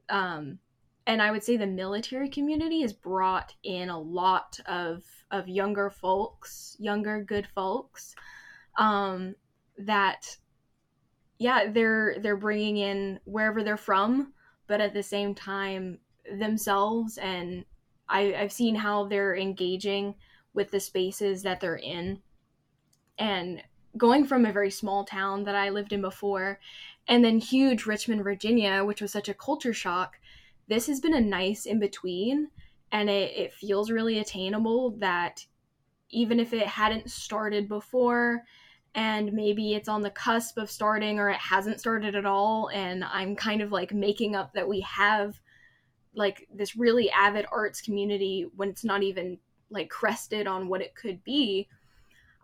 Um, and I would say the military community has brought in a lot of of younger folks, younger good folks, um, that yeah they're they're bringing in wherever they're from, but at the same time themselves, and I, I've seen how they're engaging with the spaces that they're in, and going from a very small town that I lived in before, and then huge Richmond, Virginia, which was such a culture shock this has been a nice in between and it, it feels really attainable that even if it hadn't started before and maybe it's on the cusp of starting or it hasn't started at all and i'm kind of like making up that we have like this really avid arts community when it's not even like crested on what it could be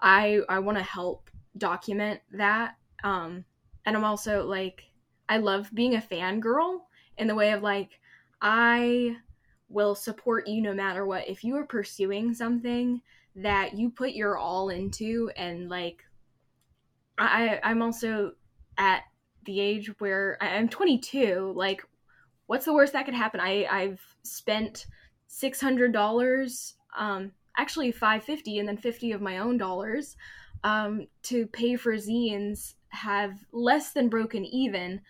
i i want to help document that um and i'm also like i love being a fangirl in the way of like I will support you no matter what. If you are pursuing something that you put your all into and like I I'm also at the age where I'm 22, like what's the worst that could happen? I I've spent $600 um actually 550 and then 50 of my own dollars um to pay for zines have less than broken even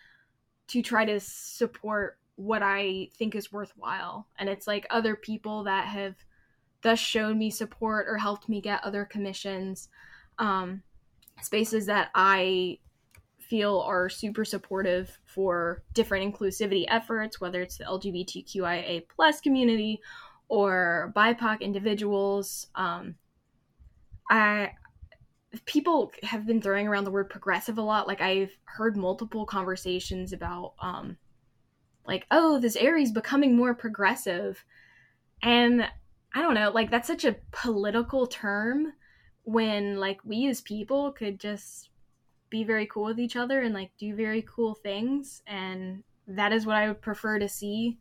to try to support what I think is worthwhile. And it's like other people that have thus shown me support or helped me get other commissions. um, spaces that I feel are super supportive for different inclusivity efforts, whether it's the LGBTQIA plus community or BIPOC individuals. Um, I people have been throwing around the word progressive a lot. Like I've heard multiple conversations about, um, like, oh, this area is becoming more progressive, and I don't know, like that's such a political term when like we as people could just be very cool with each other and like do very cool things. And that is what I would prefer to see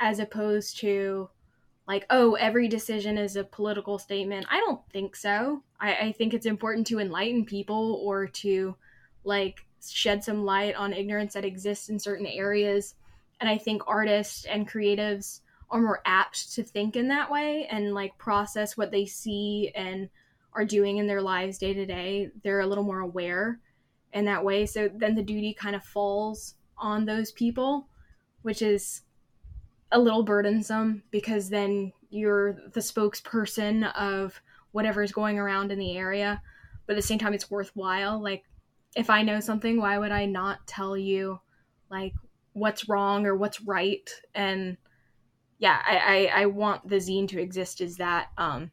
as opposed to like oh every decision is a political statement. I don't think so. I, I, think it's important to enlighten people or to like shed some light on ignorance that exists in certain areas and i think artists and creatives are more apt to think in that way and like process what they see and are doing in their lives day to day. They're a little more aware in that way. So then the duty kind of falls on those people which is a little burdensome because then you're the spokesperson of whatever is going around in the area. But at the same time it's worthwhile. Like if i know something why would i not tell you like what's wrong or what's right and yeah i i, I want the zine to exist as that um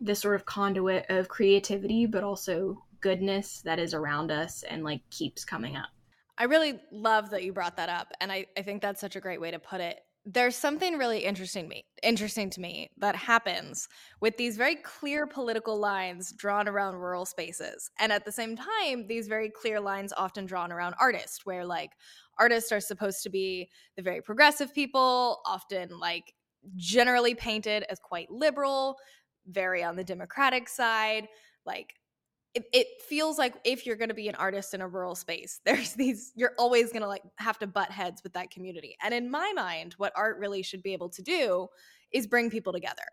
this sort of conduit of creativity but also goodness that is around us and like keeps coming up I really love that you brought that up. And I, I think that's such a great way to put it there's something really interesting me interesting to me that happens with these very clear political lines drawn around rural spaces and at the same time these very clear lines often drawn around artists where like artists are supposed to be the very progressive people often like generally painted as quite liberal very on the democratic side like it, it feels like if you're going to be an artist in a rural space there's these you're always going to like have to butt heads with that community. And in my mind what art really should be able to do is bring people together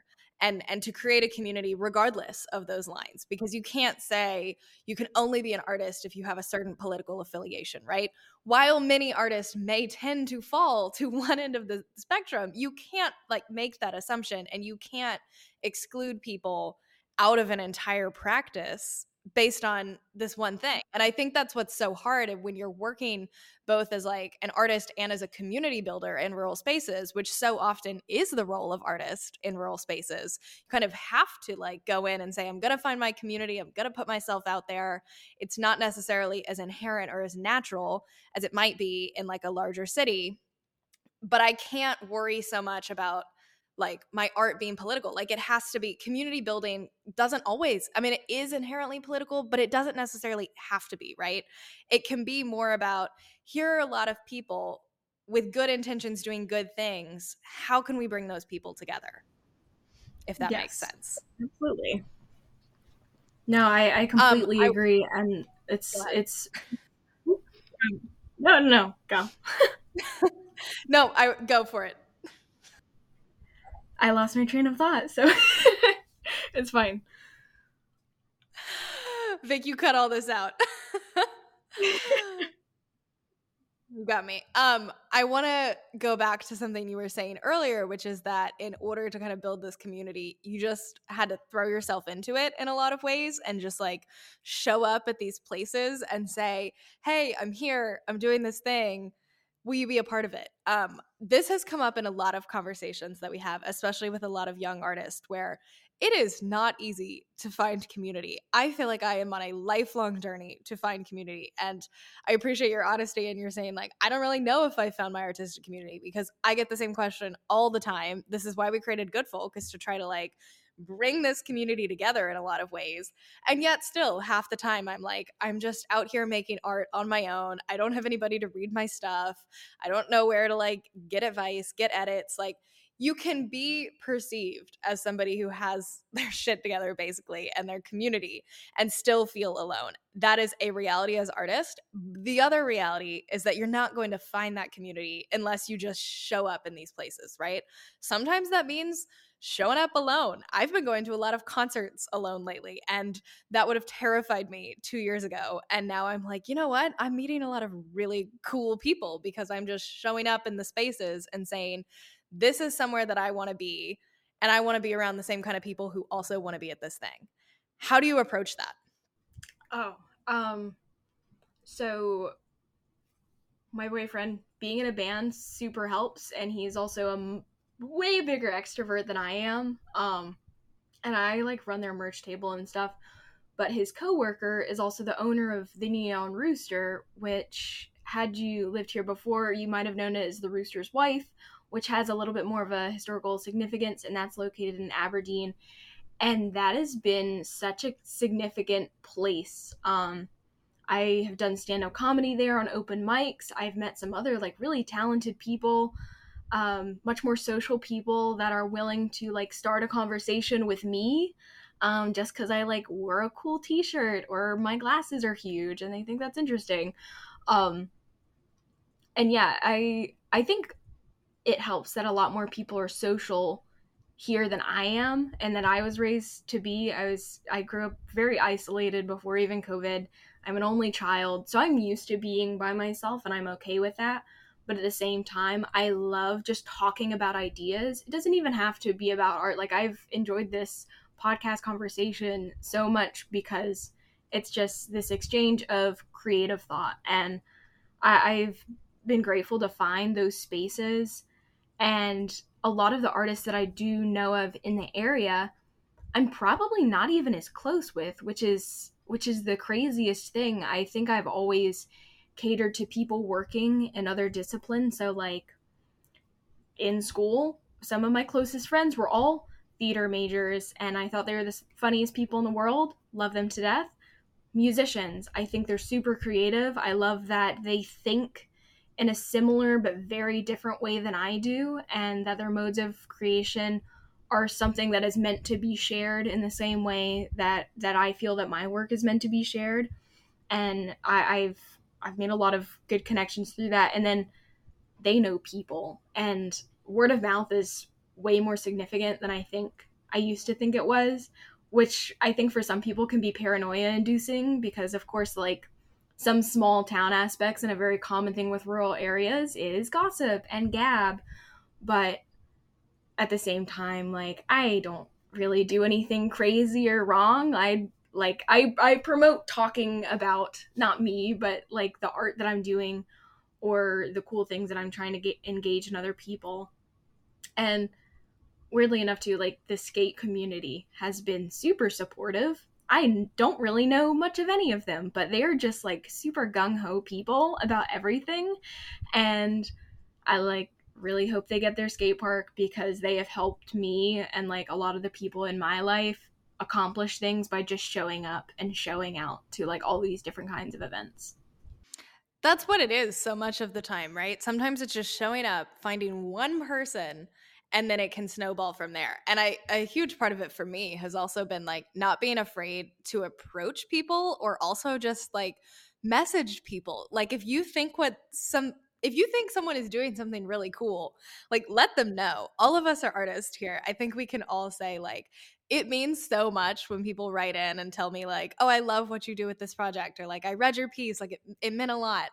and and to create a community regardless of those lines because you can't say you can only be an artist if you have a certain political affiliation right? While many artists may tend to fall to one end of the spectrum you can't like make that assumption and you can't exclude people out of an entire practice based on this one thing. And I think that's what's so hard when you're working both as like an artist and as a community builder in rural spaces, which so often is the role of artist in rural spaces. You kind of have to like go in and say I'm going to find my community, I'm going to put myself out there. It's not necessarily as inherent or as natural as it might be in like a larger city. But I can't worry so much about like my art being political. Like it has to be community building doesn't always, I mean, it is inherently political, but it doesn't necessarily have to be, right? It can be more about here are a lot of people with good intentions doing good things. How can we bring those people together? If that yes, makes sense. Absolutely. No, I, I completely um, I, agree. And it's, it's, no, no, no, go. no, I go for it. I lost my train of thought, so it's fine. Vic, you cut all this out. you got me. Um, I want to go back to something you were saying earlier, which is that in order to kind of build this community, you just had to throw yourself into it in a lot of ways and just like show up at these places and say, "Hey, I'm here. I'm doing this thing will you be a part of it? Um, this has come up in a lot of conversations that we have, especially with a lot of young artists, where it is not easy to find community. I feel like I am on a lifelong journey to find community. And I appreciate your honesty and you're saying, like, I don't really know if I found my artistic community because I get the same question all the time. This is why we created Good Folk, is to try to like bring this community together in a lot of ways. And yet, still, half the time, I'm like, I'm just out here making art on my own. I don't have anybody to read my stuff. I don't know where to like get advice, get edits. Like, you can be perceived as somebody who has their shit together basically and their community and still feel alone. That is a reality as artist. The other reality is that you're not going to find that community unless you just show up in these places, right? Sometimes that means showing up alone. I've been going to a lot of concerts alone lately, and that would have terrified me two years ago. And now I'm like, you know what? I'm meeting a lot of really cool people because I'm just showing up in the spaces and saying, this is somewhere that I want to be. And I want to be around the same kind of people who also want to be at this thing. How do you approach that? Oh, um, so my boyfriend being in a band super helps, and he's also a m- way bigger extrovert than I am. Um, and I like run their merch table and stuff. But his coworker is also the owner of the Neon Rooster, which had you lived here before, you might have known it as the Rooster's Wife, which has a little bit more of a historical significance, and that's located in Aberdeen. And that has been such a significant place. Um, I have done stand up comedy there on open mics. I've met some other like really talented people, um, much more social people that are willing to like start a conversation with me um, just because I like wore a cool t shirt or my glasses are huge and they think that's interesting. Um, and yeah, I I think it helps that a lot more people are social here than I am and that I was raised to be. I was I grew up very isolated before even COVID. I'm an only child, so I'm used to being by myself and I'm okay with that. But at the same time, I love just talking about ideas. It doesn't even have to be about art. Like I've enjoyed this podcast conversation so much because it's just this exchange of creative thought and I, I've been grateful to find those spaces and a lot of the artists that I do know of in the area, I'm probably not even as close with, which is which is the craziest thing. I think I've always catered to people working in other disciplines. So like in school, some of my closest friends were all theater majors and I thought they were the funniest people in the world. Love them to death. Musicians, I think they're super creative. I love that they think in a similar but very different way than I do, and that their modes of creation are something that is meant to be shared in the same way that that I feel that my work is meant to be shared. And I, I've I've made a lot of good connections through that. And then they know people, and word of mouth is way more significant than I think I used to think it was, which I think for some people can be paranoia inducing because, of course, like some small town aspects and a very common thing with rural areas is gossip and gab. But at the same time like i don't really do anything crazy or wrong. I like i i promote talking about not me but like the art that i'm doing or the cool things that i'm trying to get engage in other people. And weirdly enough too like the skate community has been super supportive I don't really know much of any of them, but they're just like super gung ho people about everything. And I like really hope they get their skate park because they have helped me and like a lot of the people in my life accomplish things by just showing up and showing out to like all these different kinds of events. That's what it is so much of the time, right? Sometimes it's just showing up, finding one person and then it can snowball from there. And I a huge part of it for me has also been like not being afraid to approach people or also just like message people. Like if you think what some if you think someone is doing something really cool, like let them know. All of us are artists here. I think we can all say like it means so much when people write in and tell me like, "Oh, I love what you do with this project," or like, "I read your piece, like it, it meant a lot."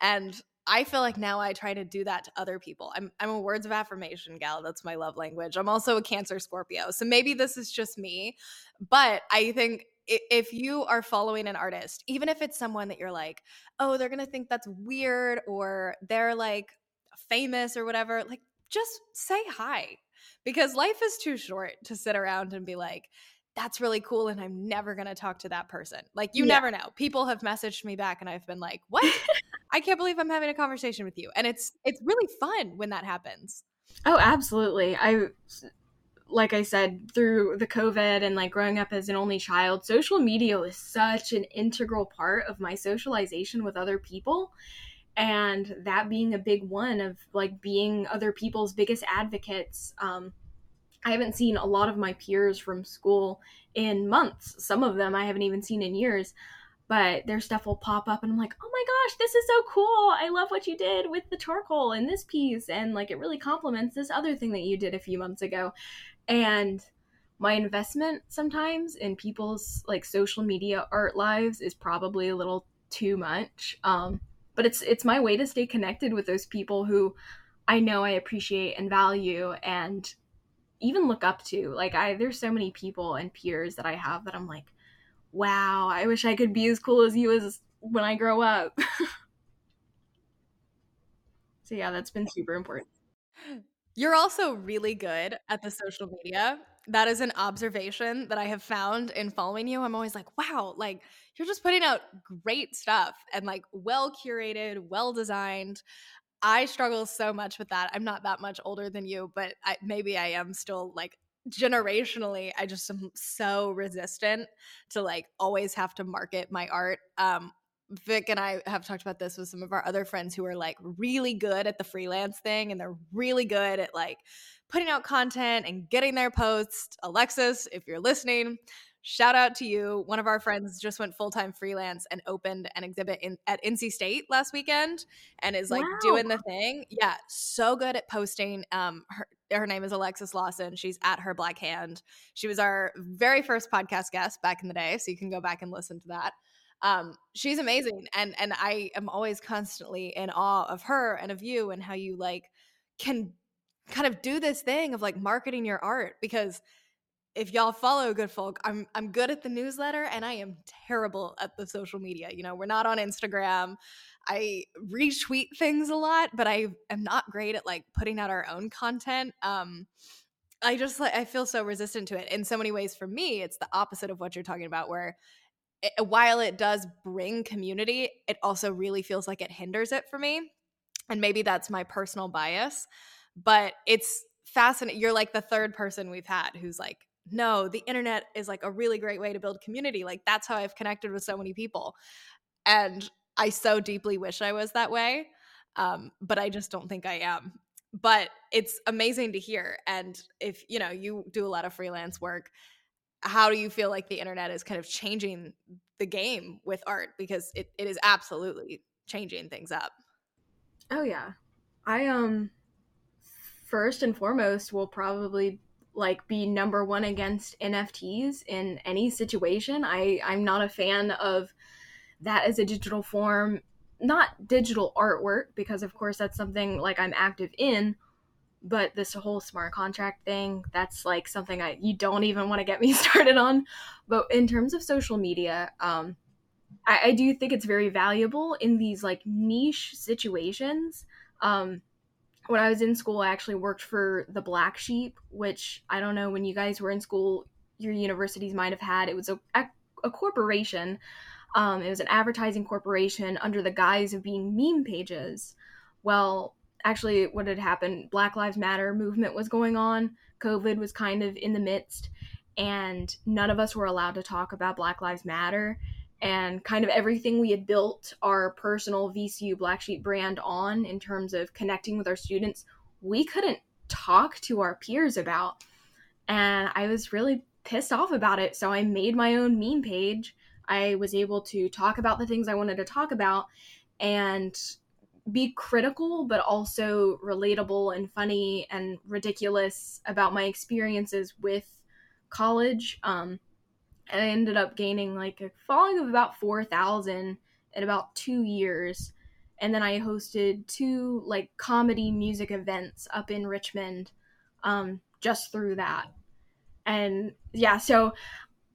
And I feel like now I try to do that to other people. I'm I'm a words of affirmation gal. That's my love language. I'm also a Cancer Scorpio. So maybe this is just me, but I think if you are following an artist, even if it's someone that you're like, "Oh, they're going to think that's weird or they're like famous or whatever," like just say hi. Because life is too short to sit around and be like, that's really cool and I'm never going to talk to that person. Like you yeah. never know. People have messaged me back and I've been like, "What? I can't believe I'm having a conversation with you." And it's it's really fun when that happens. Oh, absolutely. I like I said through the COVID and like growing up as an only child, social media was such an integral part of my socialization with other people and that being a big one of like being other people's biggest advocates um I haven't seen a lot of my peers from school in months. Some of them I haven't even seen in years. But their stuff will pop up and I'm like, oh my gosh, this is so cool. I love what you did with the charcoal in this piece. And like it really complements this other thing that you did a few months ago. And my investment sometimes in people's like social media art lives is probably a little too much. Um, but it's it's my way to stay connected with those people who I know I appreciate and value and even look up to. Like I there's so many people and peers that I have that I'm like, wow, I wish I could be as cool as you as when I grow up. so yeah, that's been super important. You're also really good at the social media. That is an observation that I have found in following you. I'm always like, wow, like you're just putting out great stuff and like well curated, well designed. I struggle so much with that. I'm not that much older than you, but I, maybe I am still like generationally i just am so resistant to like always have to market my art um Vic and I have talked about this with some of our other friends who are like really good at the freelance thing and they're really good at like putting out content and getting their posts. Alexis, if you're listening, shout out to you. One of our friends just went full time freelance and opened an exhibit in at NC State last weekend and is like wow. doing the thing. Yeah, so good at posting. Um, her her name is Alexis Lawson. She's at her Black Hand. She was our very first podcast guest back in the day, so you can go back and listen to that um, she's amazing and and i am always constantly in awe of her and of you and how you like can kind of do this thing of like marketing your art because if y'all follow good folk i'm i'm good at the newsletter and i am terrible at the social media you know we're not on instagram i retweet things a lot but i am not great at like putting out our own content um i just like i feel so resistant to it in so many ways for me it's the opposite of what you're talking about where it, while it does bring community, it also really feels like it hinders it for me. And maybe that's my personal bias, but it's fascinating. You're like the third person we've had who's like, no, the internet is like a really great way to build community. Like that's how I've connected with so many people. And I so deeply wish I was that way. Um, but I just don't think I am. But it's amazing to hear. And if you know, you do a lot of freelance work, how do you feel like the internet is kind of changing the game with art because it, it is absolutely changing things up oh yeah i um first and foremost will probably like be number one against nfts in any situation. I i'm not a fan of that as a digital form not digital artwork because of course that's something like i'm active in but this whole smart contract thing that's like something i you don't even want to get me started on. But in terms of social media um I, I do think it's very valuable in these like niche situations. Um when i was in school i actually worked for the black sheep which i don't know when you guys were in school your universities might have had it was a, a, corporation. Um, it was an advertising corporation under the guise of being meme pages. Well actually what had happened black lives matter movement was going on covid was kind of in the midst and none of us were allowed to talk about black lives matter and kind of everything we had built our personal vcu black sheep brand on in terms of connecting with our students we couldn't talk to our peers about. And i was really pissed off about it. So i made my own meme page. I was able to talk about the things i wanted to talk about and be critical but also relatable and funny and ridiculous about my experiences with college. Um i ended up gaining like a following of about 4000 in about two years. And then i hosted two like comedy music events up in richmond um just through that. And yeah so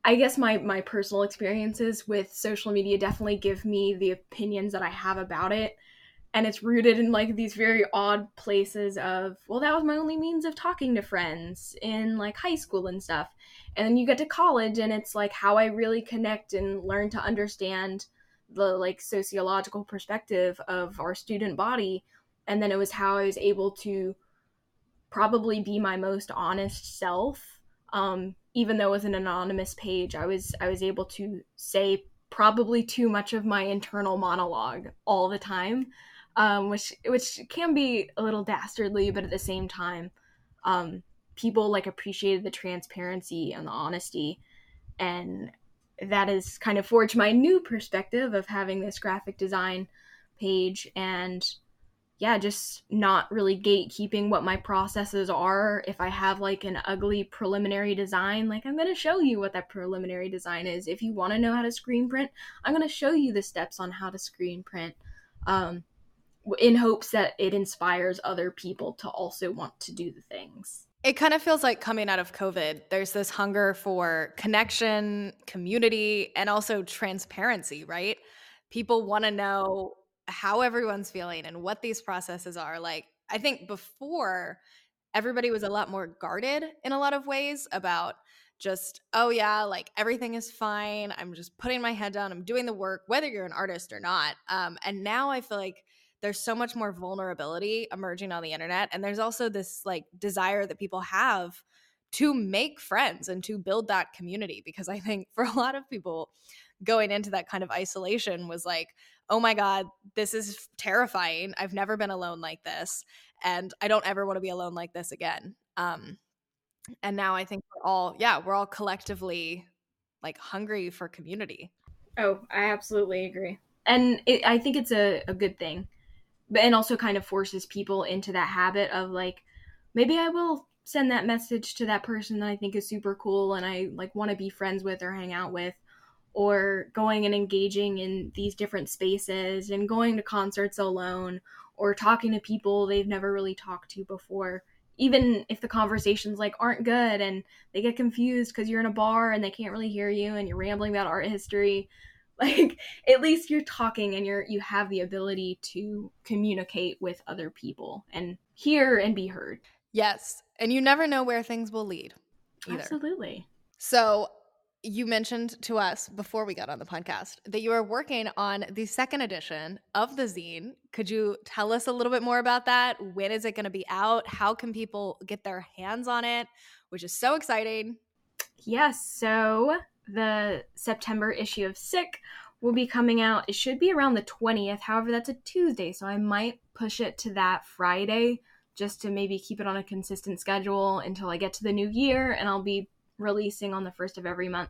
i guess my my personal experiences with social media definitely give me the opinions that i have about it and it's rooted in like these very odd places of well that was my only means of talking to friends in like high school and stuff. And then you get to college and it's like how i really connect and learn to understand the like sociological perspective of our student body. And then it was how i was able to probably be my most honest self. Um, even though it was an anonymous page i was i was able to say probably too much of my internal monologue all the time um, which which can be a little dastardly, but at the same time, um, people like appreciated the transparency and the honesty, and that has kind of forged my new perspective of having this graphic design page and yeah, just not really gatekeeping what my processes are. If I have like an ugly preliminary design, like I'm going to show you what that preliminary design is. If you want to know how to screen print, I'm going to show you the steps on how to screen print. Um, in hopes that it inspires other people to also want to do the things. It kind of feels like coming out of COVID, there's this hunger for connection, community, and also transparency, right? People want to know how everyone's feeling and what these processes are. Like, I think before, everybody was a lot more guarded in a lot of ways about just, oh, yeah, like everything is fine. I'm just putting my head down. I'm doing the work, whether you're an artist or not. Um, and now I feel like there's so much more vulnerability emerging on the internet and there's also this like desire that people have to make friends and to build that community because i think for a lot of people going into that kind of isolation was like oh my god this is terrifying. I've never been alone like this and i don't ever want to be alone like this again. Um and now i think we're all yeah we're all collectively like hungry for community. Oh i absolutely agree. And it, i think it's a, a good thing but and also kind of forces people into that habit of like maybe I will send that message to that person that I think is super cool and I like want to be friends with or hang out with or going and engaging in these different spaces and going to concerts alone or talking to people they've never really talked to before even if the conversations like aren't good and they get confused because you're in a bar and they can't really hear you and you're rambling about art history like at least you're talking and you're you have the ability to communicate with other people and hear and be heard yes and you never know where things will lead either. absolutely so you mentioned to us before we got on the podcast that you are working on the second edition of the zine. Could you tell us a little bit more about that? When is it going to be out? How can people get their hands on it? Which is so exciting. Yes. So the September issue of Sick will be coming out. It should be around the 20th. However, that's a Tuesday, so I might push it to that Friday just to maybe keep it on a consistent schedule until I get to the new year and I'll be releasing on the first of every month.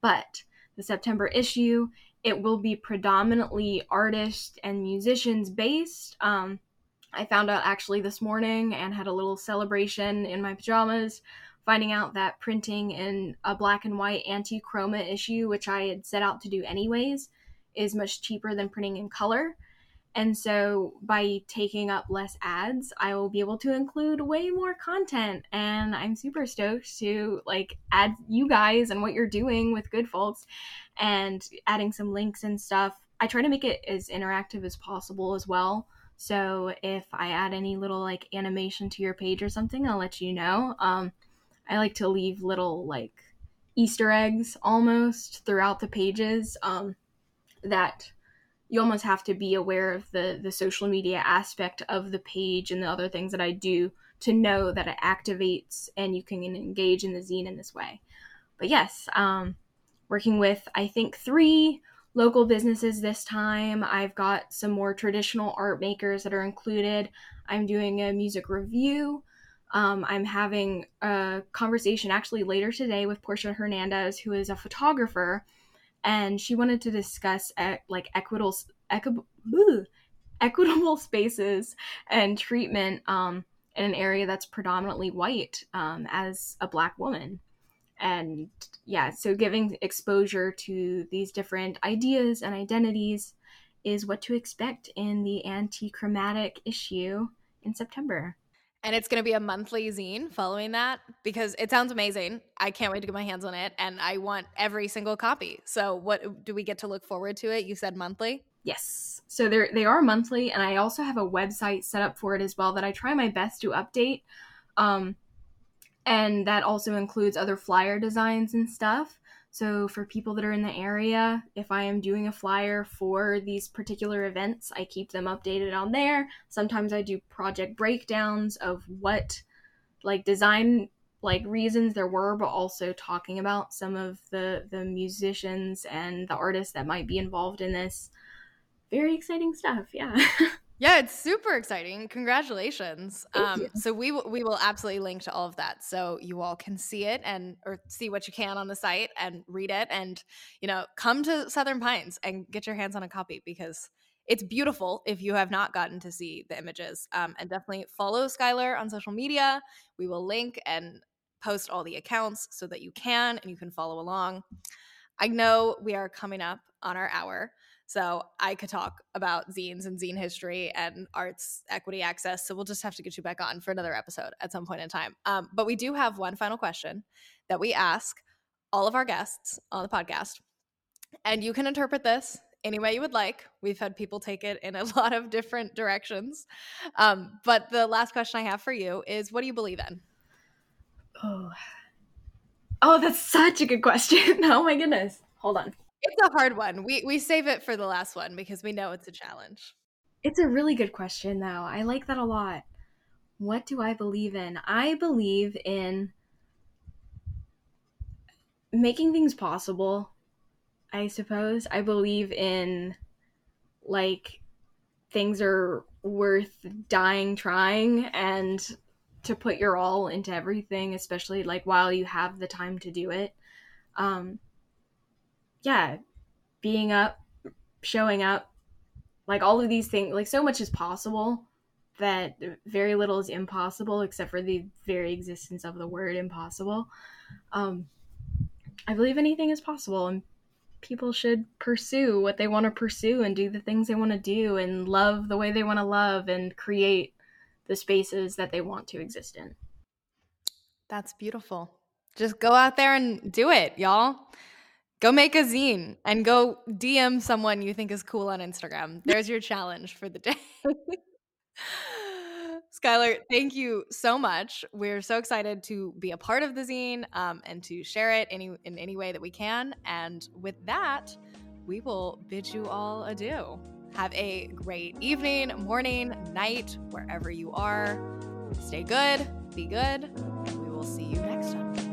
But the September issue, it will be predominantly artists and musicians based. Um, I found out actually this morning and had a little celebration in my pajamas finding out that printing in a black and white anti chroma issue, which I had set out to do anyways, is much cheaper than printing in color. And so by taking up less ads, I will be able to include way more content. And I'm super stoked to like add you guys and what you're doing with Good Folks and adding some links and stuff. I try to make it as interactive as possible as well. So if I add any little like animation to your page or something, I'll let you know. Um, I like to leave little like Easter eggs almost throughout the pages um, that you almost have to be aware of the the social media aspect of the page and the other things that I do to know that it activates and you can engage in the zine in this way. But yes, um, working with I think three local businesses this time. I've got some more traditional art makers that are included. I'm doing a music review um, I'm having a conversation actually later today with Portia Hernandez, who is a photographer, and she wanted to discuss like equitable, equi- equitable spaces and treatment um, in an area that's predominantly white um, as a black woman. And yeah, so giving exposure to these different ideas and identities is what to expect in the anti chromatic issue in September and it's going to be a monthly zine following that because it sounds amazing. I can't wait to get my hands on it and I want every single copy. So what do we get to look forward to it? You said monthly? Yes. So they they are monthly and I also have a website set up for it as well that I try my best to update. Um and that also includes other flyer designs and stuff. So, for people that are in the area, if I am doing a flyer for these particular events, I keep them updated on there. Sometimes I do project breakdowns of what, like, design like reasons there were but also talking about some of the the musicians and the artists that might be involved in this very exciting stuff yeah Yeah, it's super exciting. Congratulations. Um, so we w- we will absolutely link to all of that so you all can see it and or see what you can on the site and read it and you know come to Southern Pines and get your hands on a copy because it's beautiful if you have not gotten to see the images. Um, and definitely follow Skylar on social media. We will link and post all the accounts so that you can and you can follow along. I know we are coming up on our hour. So I could talk about zines and zine history and arts equity access. So we'll just have to get you back on for another episode at some point in time. Um, but we do have one final question that we ask all of our guests on the podcast. And you can interpret this any way you would like. We've had people take it in a lot of different directions. Um, but the last question I have for you is what do you believe in? Oh. Oh, that's such a good question. oh my goodness. Hold on. It's a hard one. We we save it for the last one because we know it's a challenge. It's a really good question though. I like that a lot. What do I believe in? I believe in making things possible. I suppose. I believe in like things are worth dying trying and to put your all into everything, especially like while you have the time to do it. Um, yeah, being up, showing up, like all of these things, like so much is possible that very little is impossible except for the very existence of the word impossible. Um, I believe anything is possible and people should pursue what they want to pursue and do the things they want to do and love the way they want to love and create the spaces that they want to exist in. That's beautiful. Just go out there and do it, y'all. Go make a zine and go DM someone you think is cool on Instagram. There's your challenge for the day. Skylar, thank you so much. We're so excited to be a part of the zine um, and to share it any in any way that we can. And with that, we will bid you all adieu. Have a great evening, morning, night, wherever you are. Stay good, be good, and we will see you next time.